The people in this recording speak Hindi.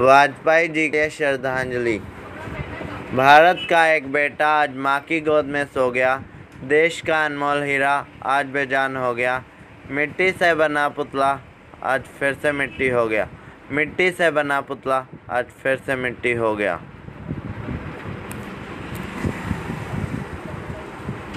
वाजपेयी जी के श्रद्धांजलि। भारत का एक बेटा आज माँ की गोद में सो गया। देश का अनमोल हीरा आज बेजान हो गया। मिट्टी से बना पुतला आज फिर से मिट्टी हो गया। मिट्टी से बना पुतला आज फिर से मिट्टी हो गया।